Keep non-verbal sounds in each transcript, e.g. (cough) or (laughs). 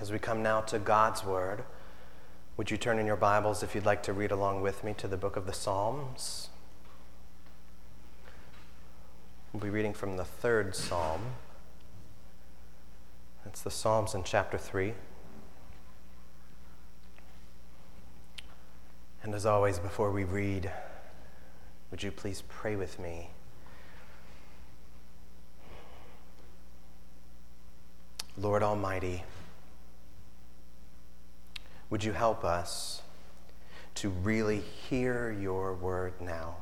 As we come now to God's Word, would you turn in your Bibles if you'd like to read along with me to the book of the Psalms? We'll be reading from the third Psalm. It's the Psalms in chapter 3. And as always, before we read, would you please pray with me? Lord Almighty, would you help us to really hear your word now?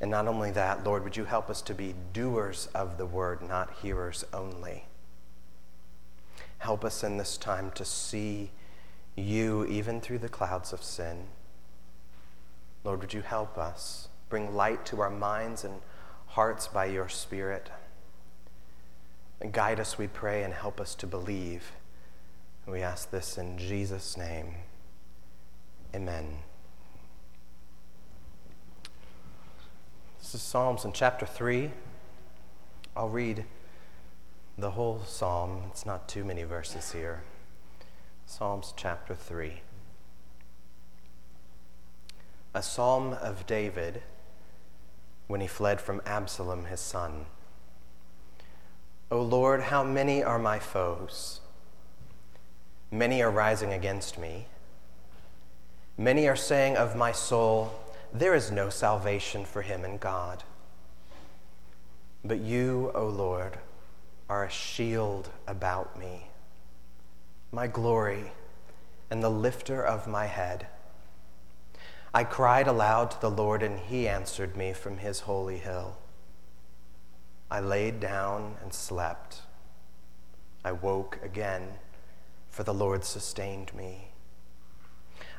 And not only that, Lord, would you help us to be doers of the word, not hearers only? Help us in this time to see you even through the clouds of sin. Lord, would you help us bring light to our minds and hearts by your Spirit? And guide us, we pray, and help us to believe we ask this in Jesus' name. Amen. This is Psalms in chapter 3. I'll read the whole psalm. It's not too many verses here. Psalms chapter 3. A psalm of David when he fled from Absalom his son. O Lord, how many are my foes? Many are rising against me. Many are saying of my soul, There is no salvation for him in God. But you, O Lord, are a shield about me, my glory, and the lifter of my head. I cried aloud to the Lord, and he answered me from his holy hill. I laid down and slept. I woke again for the Lord sustained me.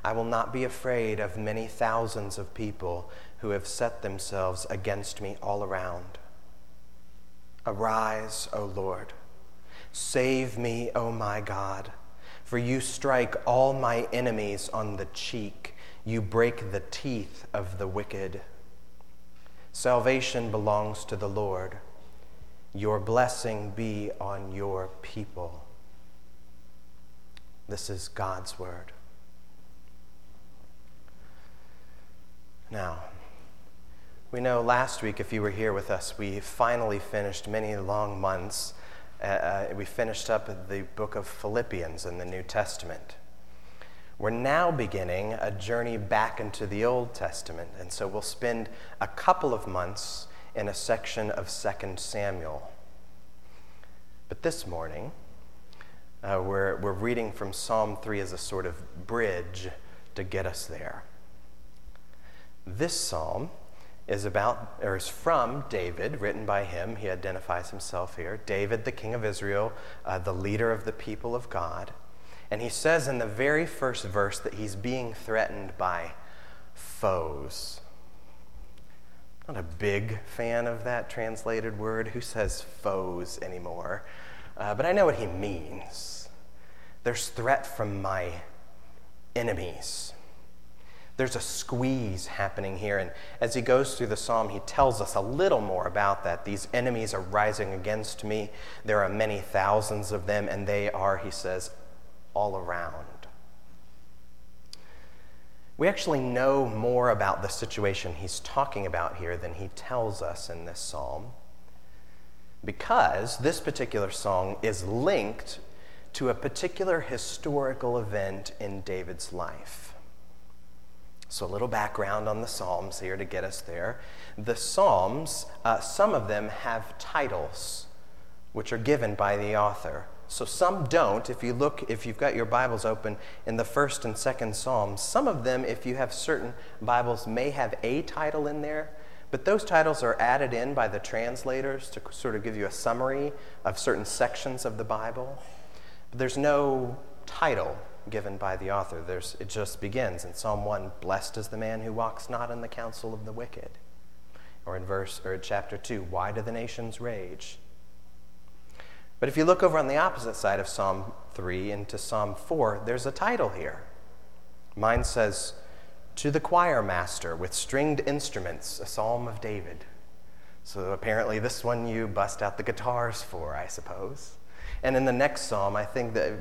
I will not be afraid of many thousands of people who have set themselves against me all around. Arise, O Lord. Save me, O my God, for you strike all my enemies on the cheek. You break the teeth of the wicked. Salvation belongs to the Lord. Your blessing be on your people. This is God's word. Now, we know last week, if you were here with us, we finally finished many long months. Uh, uh, we finished up the book of Philippians in the New Testament. We're now beginning a journey back into the Old Testament, and so we'll spend a couple of months in a section of 2 Samuel. But this morning, uh, we're, we're reading from Psalm 3 as a sort of bridge to get us there. This psalm is about or is from David, written by him. He identifies himself here. David, the king of Israel, uh, the leader of the people of God. And he says in the very first verse that he's being threatened by foes. Not a big fan of that translated word. Who says foes anymore? Uh, but I know what he means. There's threat from my enemies. There's a squeeze happening here. And as he goes through the psalm, he tells us a little more about that. These enemies are rising against me. There are many thousands of them, and they are, he says, all around. We actually know more about the situation he's talking about here than he tells us in this psalm because this particular song is linked to a particular historical event in David's life. So, a little background on the Psalms here to get us there. The Psalms, uh, some of them have titles which are given by the author. So, some don't. If you look, if you've got your Bibles open in the first and second Psalms, some of them, if you have certain Bibles, may have a title in there. But those titles are added in by the translators to sort of give you a summary of certain sections of the Bible. But there's no title given by the author. There's, it just begins in Psalm 1 Blessed is the man who walks not in the counsel of the wicked. Or in verse or in chapter 2, Why do the nations rage? But if you look over on the opposite side of Psalm 3 into Psalm 4, there's a title here. Mine says, To the choir master with stringed instruments, a psalm of David. So apparently, this one you bust out the guitars for, I suppose. And in the next psalm, I think that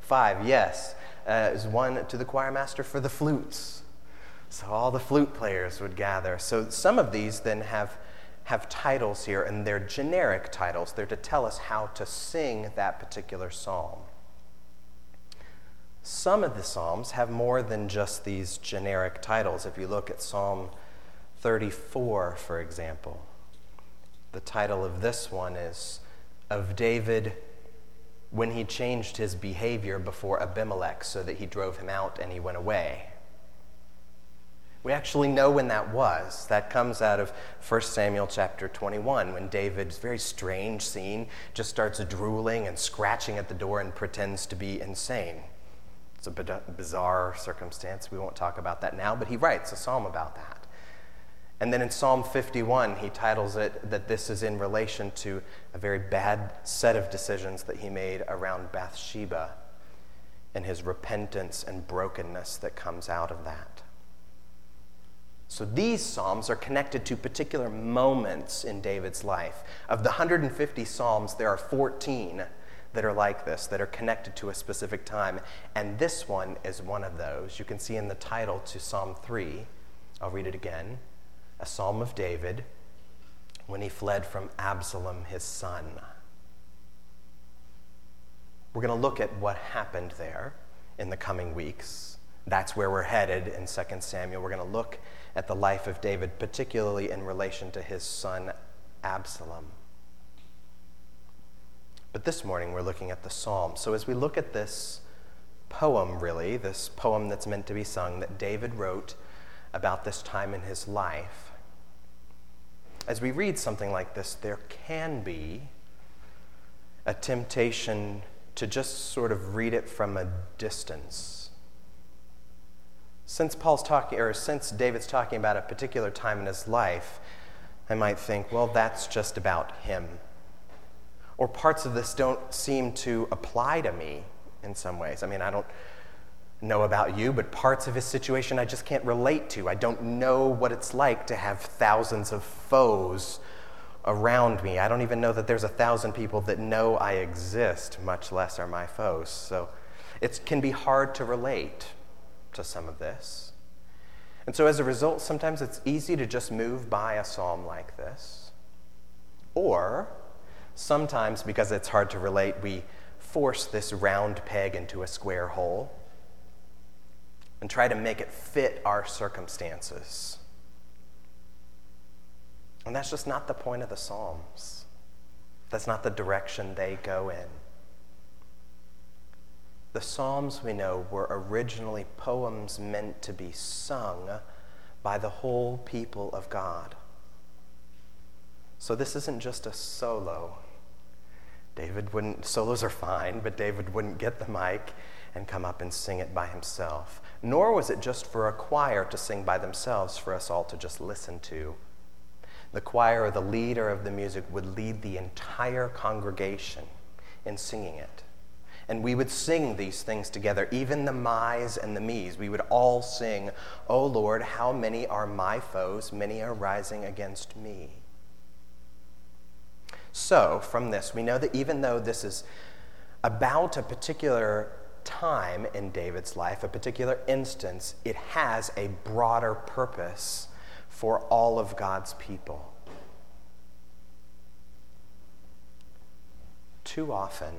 five, yes, uh, is one to the choir master for the flutes. So all the flute players would gather. So some of these then have, have titles here, and they're generic titles. They're to tell us how to sing that particular psalm. Some of the Psalms have more than just these generic titles. If you look at Psalm 34, for example, the title of this one is Of David when he changed his behavior before Abimelech so that he drove him out and he went away. We actually know when that was. That comes out of 1 Samuel chapter 21 when David's very strange scene just starts drooling and scratching at the door and pretends to be insane. It's a bizarre circumstance. We won't talk about that now, but he writes a psalm about that. And then in Psalm 51, he titles it that this is in relation to a very bad set of decisions that he made around Bathsheba and his repentance and brokenness that comes out of that. So these Psalms are connected to particular moments in David's life. Of the 150 Psalms, there are 14 that are like this, that are connected to a specific time. And this one is one of those. You can see in the title to Psalm 3, I'll read it again a psalm of David when he fled from Absalom, his son. We're going to look at what happened there in the coming weeks. That's where we're headed in 2 Samuel. We're going to look at the life of David, particularly in relation to his son Absalom. But this morning we're looking at the psalm. So as we look at this poem, really, this poem that's meant to be sung that David wrote about this time in his life, as we read something like this, there can be a temptation to just sort of read it from a distance. Since Paul's talking, or since David's talking about a particular time in his life, I might think, well, that's just about him or parts of this don't seem to apply to me in some ways. I mean, I don't know about you, but parts of his situation I just can't relate to. I don't know what it's like to have thousands of foes around me. I don't even know that there's a thousand people that know I exist, much less are my foes. So it can be hard to relate to some of this. And so as a result, sometimes it's easy to just move by a psalm like this. Or Sometimes, because it's hard to relate, we force this round peg into a square hole and try to make it fit our circumstances. And that's just not the point of the Psalms. That's not the direction they go in. The Psalms, we know, were originally poems meant to be sung by the whole people of God. So this isn't just a solo. David wouldn't, solos are fine, but David wouldn't get the mic and come up and sing it by himself. Nor was it just for a choir to sing by themselves for us all to just listen to. The choir or the leader of the music would lead the entire congregation in singing it. And we would sing these things together, even the my's and the me's. We would all sing, O Lord, how many are my foes? Many are rising against me. So, from this, we know that even though this is about a particular time in David's life, a particular instance, it has a broader purpose for all of God's people. Too often,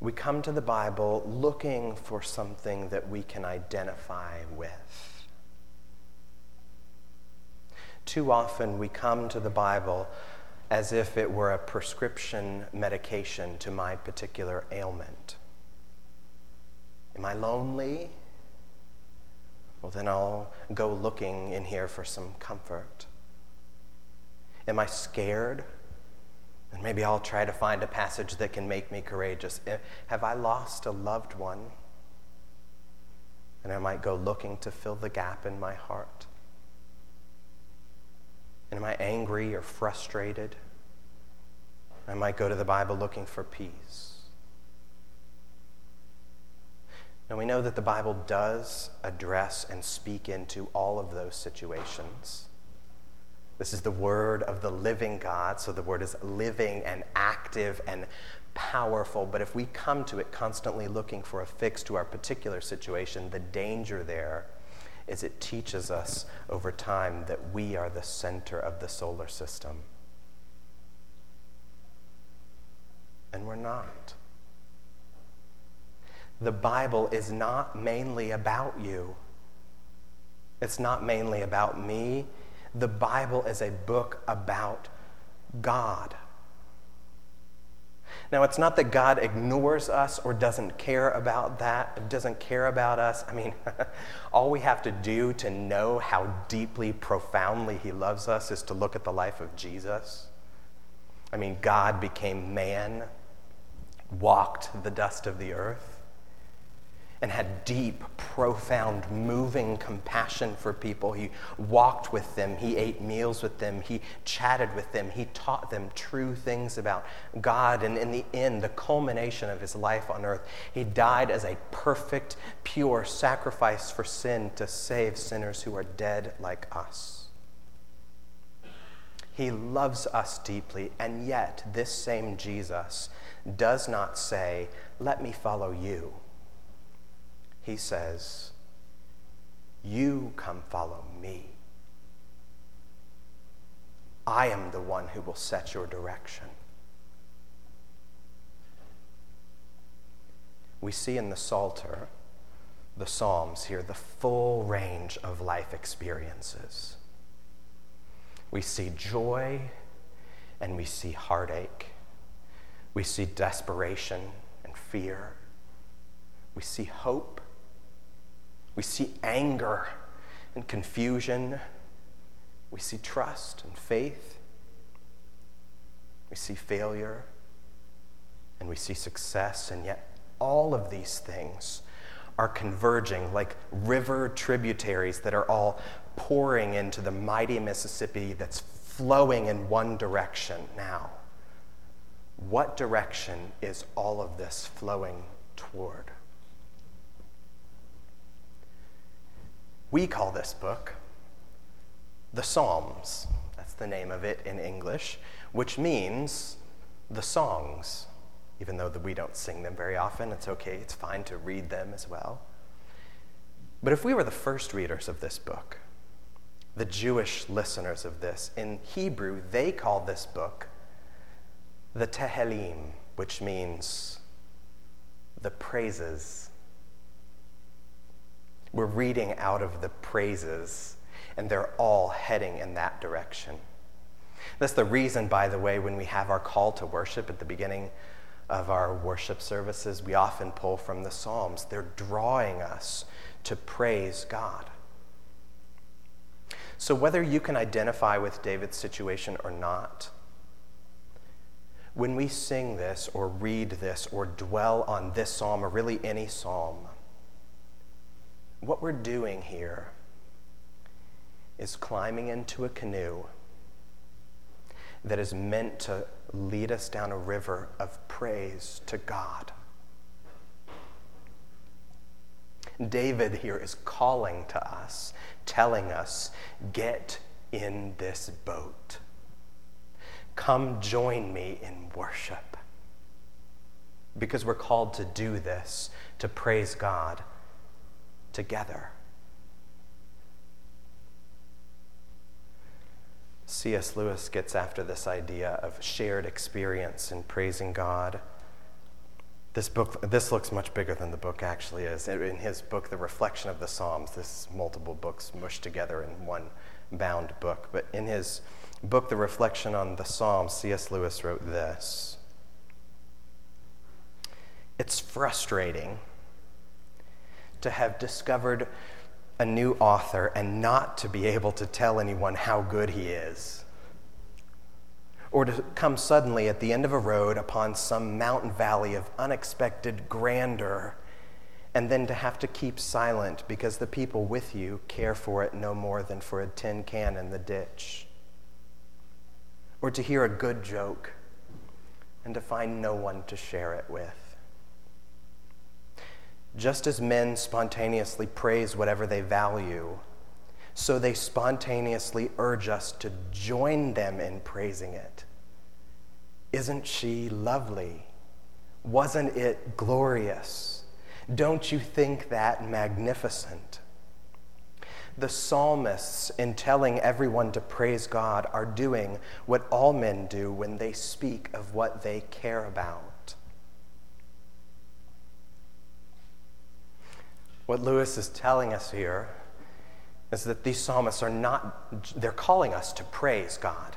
we come to the Bible looking for something that we can identify with. Too often we come to the Bible as if it were a prescription medication to my particular ailment. Am I lonely? Well, then I'll go looking in here for some comfort. Am I scared? And maybe I'll try to find a passage that can make me courageous. Eh, have I lost a loved one? And I might go looking to fill the gap in my heart. And am I angry or frustrated? I might go to the Bible looking for peace. Now, we know that the Bible does address and speak into all of those situations. This is the word of the living God, so the word is living and active and powerful. But if we come to it constantly looking for a fix to our particular situation, the danger there is it teaches us over time that we are the center of the solar system. And we're not. The Bible is not mainly about you. It's not mainly about me. The Bible is a book about God. Now, it's not that God ignores us or doesn't care about that, doesn't care about us. I mean, (laughs) all we have to do to know how deeply, profoundly He loves us is to look at the life of Jesus. I mean, God became man, walked the dust of the earth and had deep, profound, moving compassion for people. He walked with them, he ate meals with them, he chatted with them, he taught them true things about God. And in the end, the culmination of his life on earth, he died as a perfect, pure sacrifice for sin to save sinners who are dead like us. He loves us deeply, and yet this same Jesus does not say, Let me follow you he says, You come follow me. I am the one who will set your direction. We see in the Psalter, the Psalms here, the full range of life experiences. We see joy and we see heartache. We see desperation and fear. We see hope we see anger and confusion. We see trust and faith. We see failure and we see success, and yet all of these things are converging like river tributaries that are all pouring into the mighty Mississippi that's flowing in one direction now. What direction is all of this flowing toward? We call this book the Psalms. That's the name of it in English, which means the songs. Even though we don't sing them very often, it's okay, it's fine to read them as well. But if we were the first readers of this book, the Jewish listeners of this, in Hebrew, they call this book the Tehillim, which means the praises we're reading out of the praises, and they're all heading in that direction. That's the reason, by the way, when we have our call to worship at the beginning of our worship services, we often pull from the Psalms. They're drawing us to praise God. So, whether you can identify with David's situation or not, when we sing this or read this or dwell on this psalm or really any psalm, what we're doing here is climbing into a canoe that is meant to lead us down a river of praise to God. David here is calling to us, telling us, get in this boat. Come join me in worship. Because we're called to do this, to praise God together. C.S. Lewis gets after this idea of shared experience in praising God. This book, this looks much bigger than the book actually is. In his book, The Reflection of the Psalms, this is multiple books mushed together in one bound book. But in his book, The Reflection on the Psalms, C.S. Lewis wrote this It's frustrating to have discovered a new author and not to be able to tell anyone how good he is. Or to come suddenly at the end of a road upon some mountain valley of unexpected grandeur and then to have to keep silent because the people with you care for it no more than for a tin can in the ditch. Or to hear a good joke and to find no one to share it with. Just as men spontaneously praise whatever they value, so they spontaneously urge us to join them in praising it. Isn't she lovely? Wasn't it glorious? Don't you think that magnificent? The psalmists, in telling everyone to praise God, are doing what all men do when they speak of what they care about. What Lewis is telling us here is that these psalmists are not, they're calling us to praise God.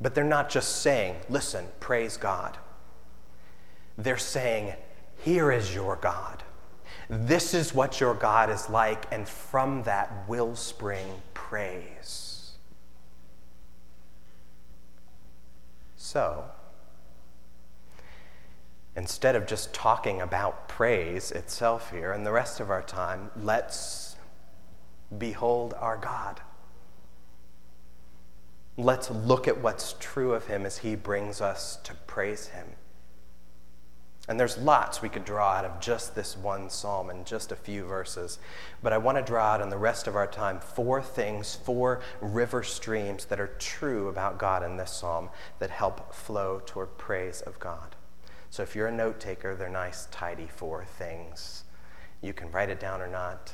But they're not just saying, listen, praise God. They're saying, here is your God. This is what your God is like, and from that will spring praise. So, instead of just talking about praise itself here and the rest of our time, let's behold our God. Let's look at what's true of him as he brings us to praise him. And there's lots we could draw out of just this one psalm and just a few verses. But I want to draw out in the rest of our time four things, four river streams that are true about God in this psalm that help flow toward praise of God. So if you're a note taker, they're nice, tidy four things. You can write it down or not,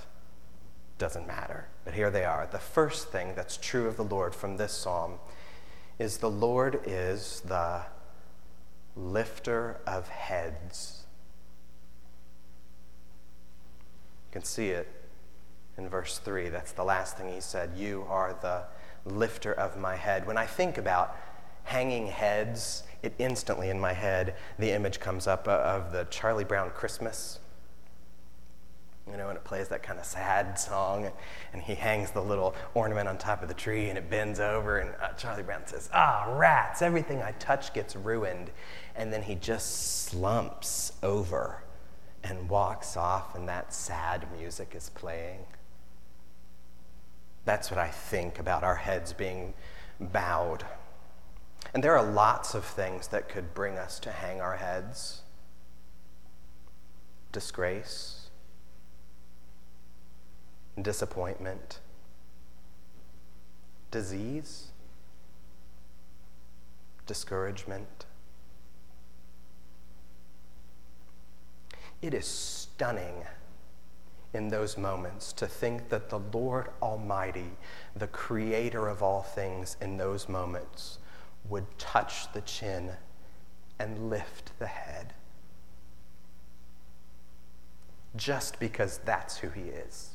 doesn't matter. But here they are. The first thing that's true of the Lord from this psalm is the Lord is the lifter of heads. You can see it in verse 3. That's the last thing he said. You are the lifter of my head. When I think about hanging heads, it instantly in my head, the image comes up of the Charlie Brown Christmas you know, and it plays that kind of sad song, and he hangs the little ornament on top of the tree, and it bends over, and uh, Charlie Brown says, Ah, rats, everything I touch gets ruined. And then he just slumps over and walks off, and that sad music is playing. That's what I think about our heads being bowed. And there are lots of things that could bring us to hang our heads. Disgrace. Disappointment, disease, discouragement. It is stunning in those moments to think that the Lord Almighty, the creator of all things, in those moments would touch the chin and lift the head. Just because that's who He is.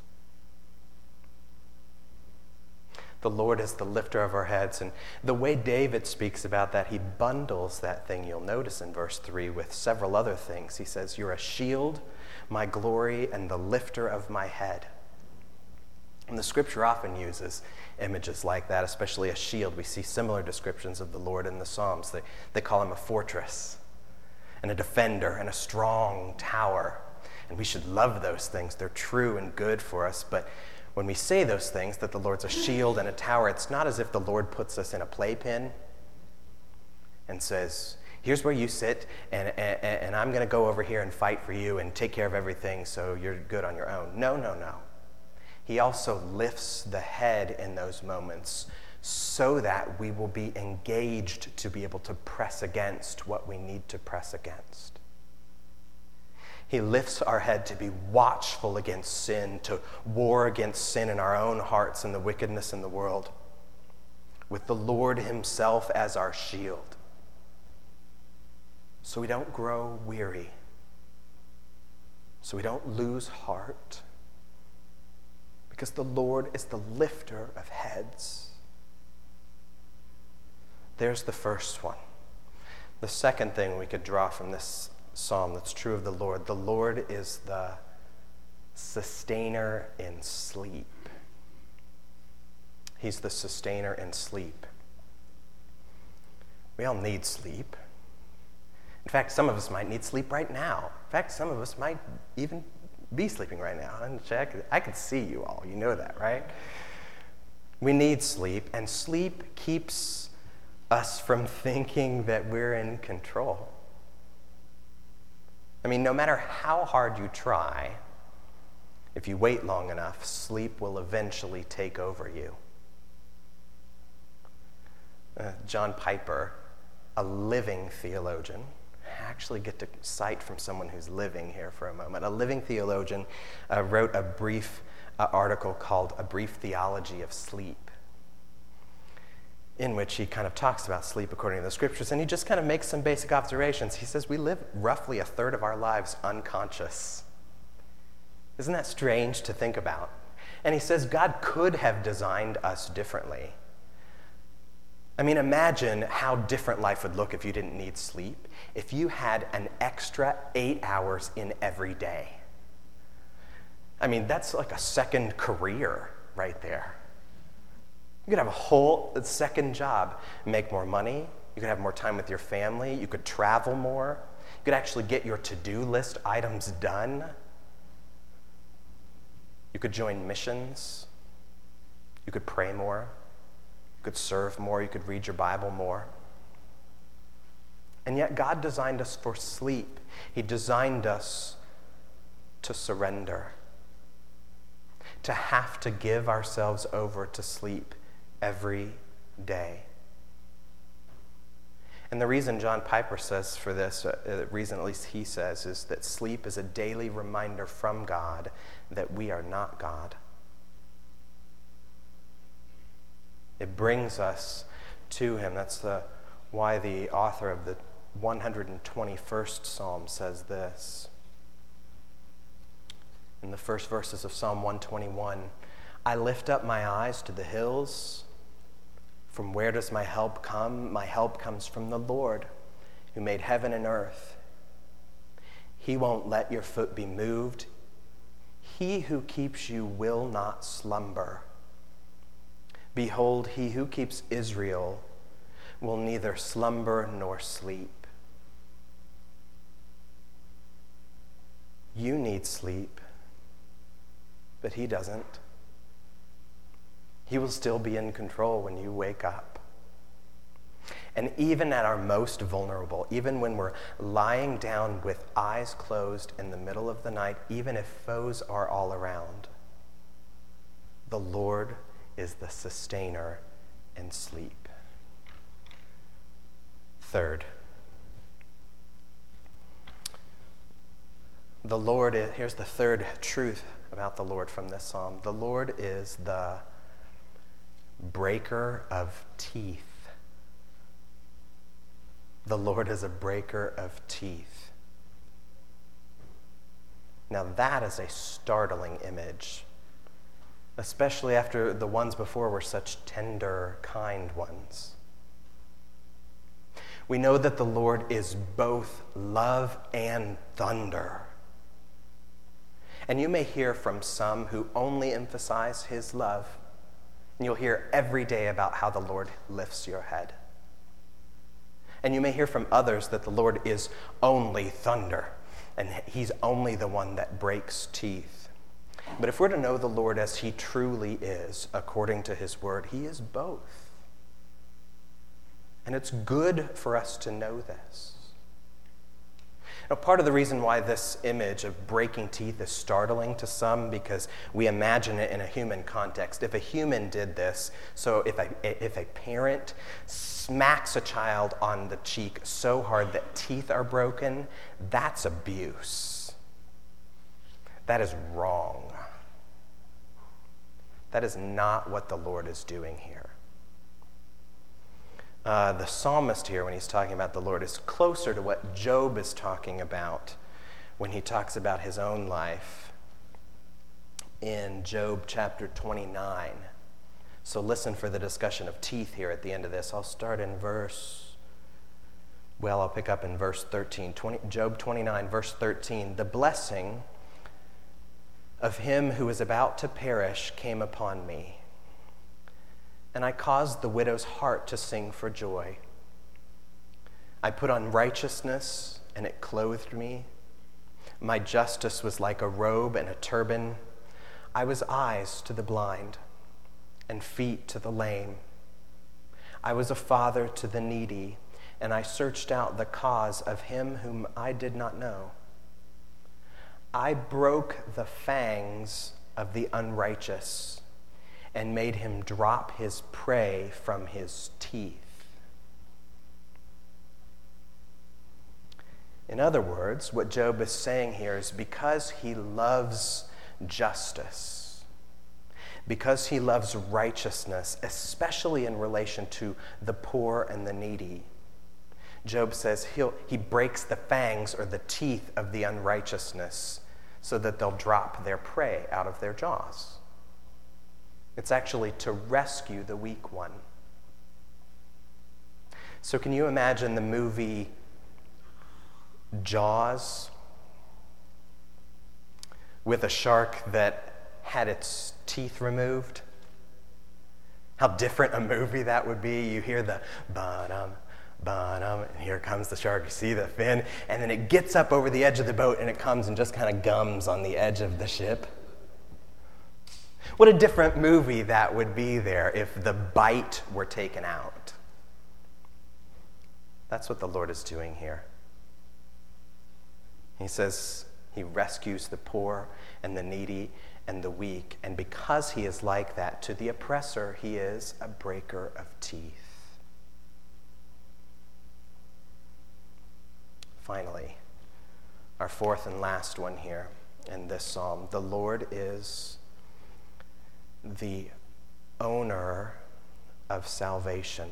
The Lord is the lifter of our heads. And the way David speaks about that, he bundles that thing, you'll notice in verse 3, with several other things. He says, You're a shield, my glory, and the lifter of my head. And the scripture often uses images like that, especially a shield. We see similar descriptions of the Lord in the Psalms. They, they call him a fortress, and a defender, and a strong tower. And we should love those things. They're true and good for us. But when we say those things, that the Lord's a shield and a tower, it's not as if the Lord puts us in a playpen and says, Here's where you sit, and, and, and I'm going to go over here and fight for you and take care of everything so you're good on your own. No, no, no. He also lifts the head in those moments so that we will be engaged to be able to press against what we need to press against. He lifts our head to be watchful against sin, to war against sin in our own hearts and the wickedness in the world, with the Lord Himself as our shield. So we don't grow weary, so we don't lose heart, because the Lord is the lifter of heads. There's the first one. The second thing we could draw from this psalm that's true of the Lord. The Lord is the sustainer in sleep. He's the sustainer in sleep. We all need sleep. In fact, some of us might need sleep right now. In fact, some of us might even be sleeping right now. And check, I can see you all. You know that, right? We need sleep, and sleep keeps us from (laughs) thinking that we're in control. I mean, no matter how hard you try, If you wait long enough, sleep will eventually take over you. Uh, John Piper, a living theologian, actually get to cite from someone who's living here for a moment. A living theologian uh, wrote a brief uh, article called A Brief Theology of Sleep, in which he kind of talks about sleep according to the scriptures, and he just kind of makes some basic observations. He says, We live roughly a third of our lives unconscious. Isn't that strange to think about? And he says, God could have designed us differently. I mean, imagine how different life would look if you didn't need sleep, if you had an extra eight hours in every day. I mean, that's like a second career right there. You could have a whole second job, make more money, you could have more time with your family, you could travel more, you could actually get your to do list items done. You could join missions, you could pray more. You could serve more, you could read your Bible more. And yet, God designed us for sleep. He designed us to surrender, to have to give ourselves over to sleep every day. And the reason John Piper says for this, uh, the reason at least he says, is that sleep is a daily reminder from God that we are not God. It brings us to Him. That's the, why the author of the 121st Psalm says this. In the first verses of Psalm 121, I lift up my eyes to the hills. From where does my help come? My help comes from the Lord, who made heaven and earth. He won't let your foot be moved. He who keeps you will not slumber. Behold, he who keeps Israel will neither slumber nor sleep. You need sleep, but he doesn't. He will still be in control when you wake up. And even at our most vulnerable, even when we're lying down with eyes closed in the middle of the night, even if foes are all around, the Lord is the sustainer in sleep. Third, the Lord is, here's the third truth about the Lord from this psalm. The Lord is the breaker of teeth. The Lord is a breaker of teeth. Now, that is a startling image especially after the ones before were such tender, kind ones. We know that the Lord is both love and thunder. And you may hear from some who only emphasize his love. And you'll hear every day about how the Lord lifts your head. And you may hear from others that the Lord is only thunder and he's only the one that breaks teeth. But if we're to know the Lord as he truly is, according to his word, he is both. And it's good for us to know this. Now, part of the reason why this image of breaking teeth is startling to some because we imagine it in a human context. If a human did this, so if a, if a parent smacks a child on the cheek so hard that teeth are broken, that's abuse. That is wrong. That is not what the Lord is doing here. Uh, the psalmist here, when he's talking about the Lord, is closer to what Job is talking about when he talks about his own life in Job chapter 29. So listen for the discussion of teeth here at the end of this. I'll start in verse, well, I'll pick up in verse 13. 20, Job 29, verse 13. The blessing of him who is about to perish came upon me. And I caused the widow's heart to sing for joy. I put on righteousness, and it clothed me. My justice was like a robe and a turban. I was eyes to the blind, and feet to the lame. I was a father to the needy, and I searched out the cause of him whom I did not know. I broke the fangs of the unrighteous and made him drop his prey from his teeth. In other words, what Job is saying here is because he loves justice, because he loves righteousness, especially in relation to the poor and the needy, Job says he breaks the fangs or the teeth of the unrighteousness so that they'll drop their prey out of their jaws. It's actually to rescue the weak one. So, can you imagine the movie Jaws with a shark that had its teeth removed? How different a movie that would be. You hear the bottom, bottom, and here comes the shark. You see the fin, and then it gets up over the edge of the boat and it comes and just kind of gums on the edge of the ship. What a different movie that would be there if the bite were taken out. That's what the Lord is doing here. He says he rescues the poor and the needy and the weak, and because he is like that to the oppressor, he is a breaker of teeth. Finally, our fourth and last one here in this psalm the Lord is the owner of salvation.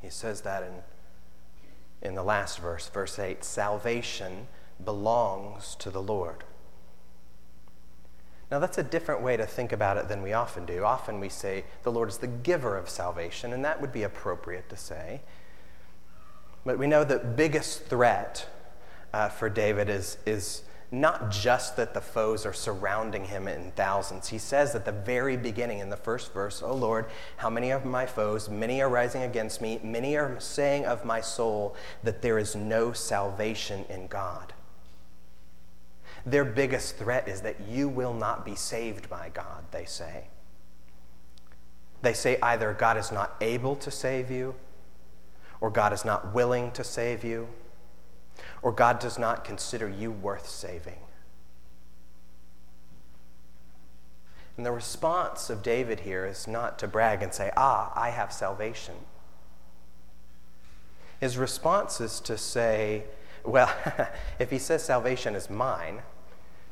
He says that in, in the last verse, verse 8 salvation belongs to the Lord. Now, that's a different way to think about it than we often do. Often we say the Lord is the giver of salvation, and that would be appropriate to say. But we know the biggest threat uh, for David is, is not just that the foes are surrounding him in thousands. He says at the very beginning, in the first verse, Oh Lord, how many of my foes, many are rising against me, many are saying of my soul that there is no salvation in God. Their biggest threat is that you will not be saved by God, they say. They say either God is not able to save you or God is not willing to save you, or God does not consider you worth saving. And the response of David here is not to brag and say, Ah, I have salvation. His response is to say, Well, (laughs) if he says salvation is mine,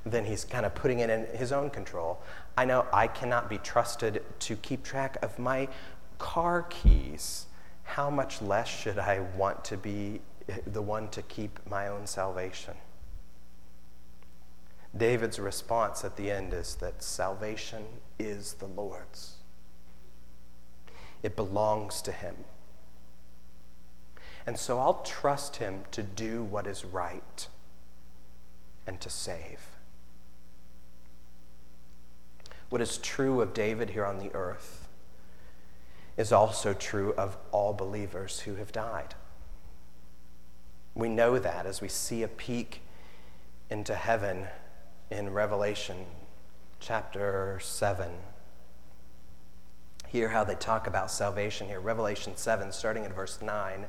then he's kind of putting it in his own control. I know I cannot be trusted to keep track of my car keys how much less should I want to be the one to keep my own salvation? David's response at the end is that salvation is the Lord's. It belongs to him. And so I'll trust him to do what is right and to save. What is true of David here on the earth is also true of all believers who have died. We know that as we see a peek into heaven in Revelation chapter 7. Hear how they talk about salvation here. Revelation 7, starting at verse 9,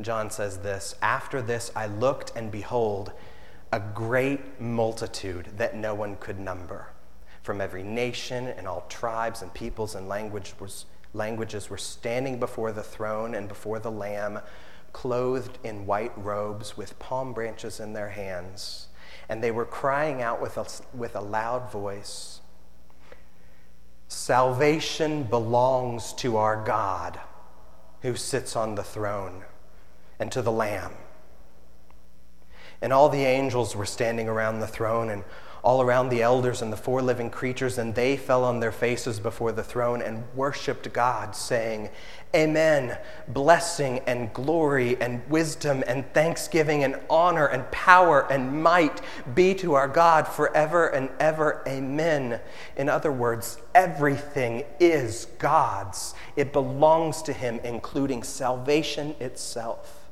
John says this After this I looked, and behold, a great multitude that no one could number, from every nation and all tribes and peoples and language was languages were standing before the throne and before the Lamb, clothed in white robes with palm branches in their hands. And they were crying out with a, with a loud voice Salvation belongs to our God who sits on the throne and to the Lamb. And all the angels were standing around the throne and all around the elders and the four living creatures, and they fell on their faces before the throne and worshiped God, saying, Amen. Blessing and glory and wisdom and thanksgiving and honor and power and might be to our God forever and ever. Amen. In other words, everything is God's, it belongs to Him, including salvation itself.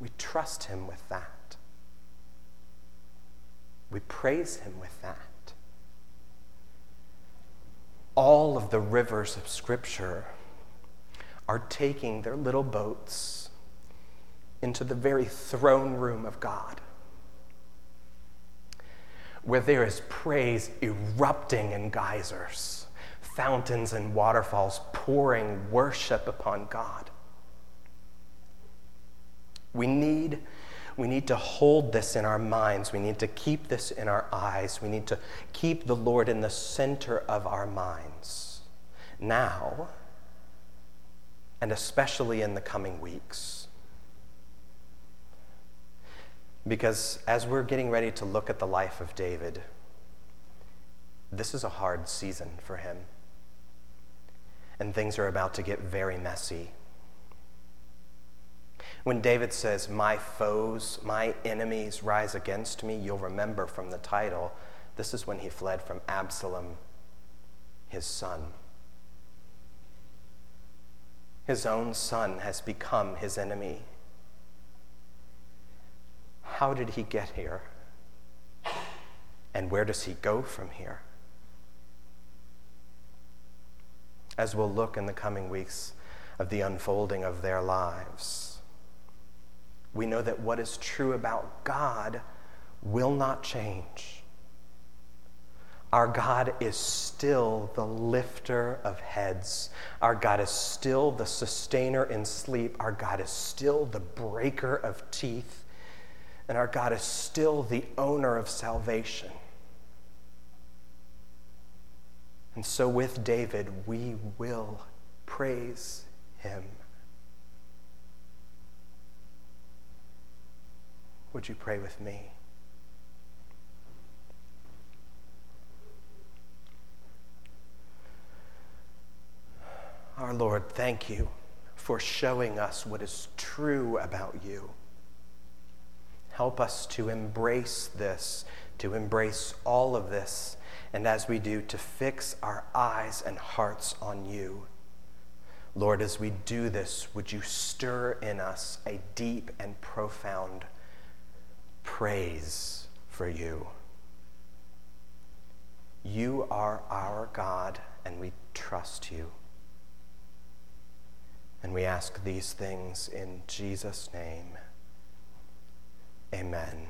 We trust Him with that. We praise Him with that. All of the rivers of Scripture are taking their little boats into the very throne room of God, where there is praise erupting in geysers, fountains and waterfalls pouring worship upon God. We need, we need to hold this in our minds. We need to keep this in our eyes. We need to keep the Lord in the center of our minds now, and especially in the coming weeks. Because as we're getting ready to look at the life of David, this is a hard season for him. And things are about to get very messy. When David says, My foes, my enemies rise against me, you'll remember from the title, this is when he fled from Absalom, his son. His own son has become his enemy. How did he get here? And where does he go from here? As we'll look in the coming weeks of the unfolding of their lives, we know that what is true about God will not change. Our God is still the lifter of heads. Our God is still the sustainer in sleep. Our God is still the breaker of teeth. And our God is still the owner of salvation. And so, with David, we will praise him. Would you pray with me? Our Lord, thank you for showing us what is true about you. Help us to embrace this, to embrace all of this, and as we do, to fix our eyes and hearts on you. Lord, as we do this, would you stir in us a deep and profound praise for you. You are our God, and we trust you. And we ask these things in Jesus' name. Amen.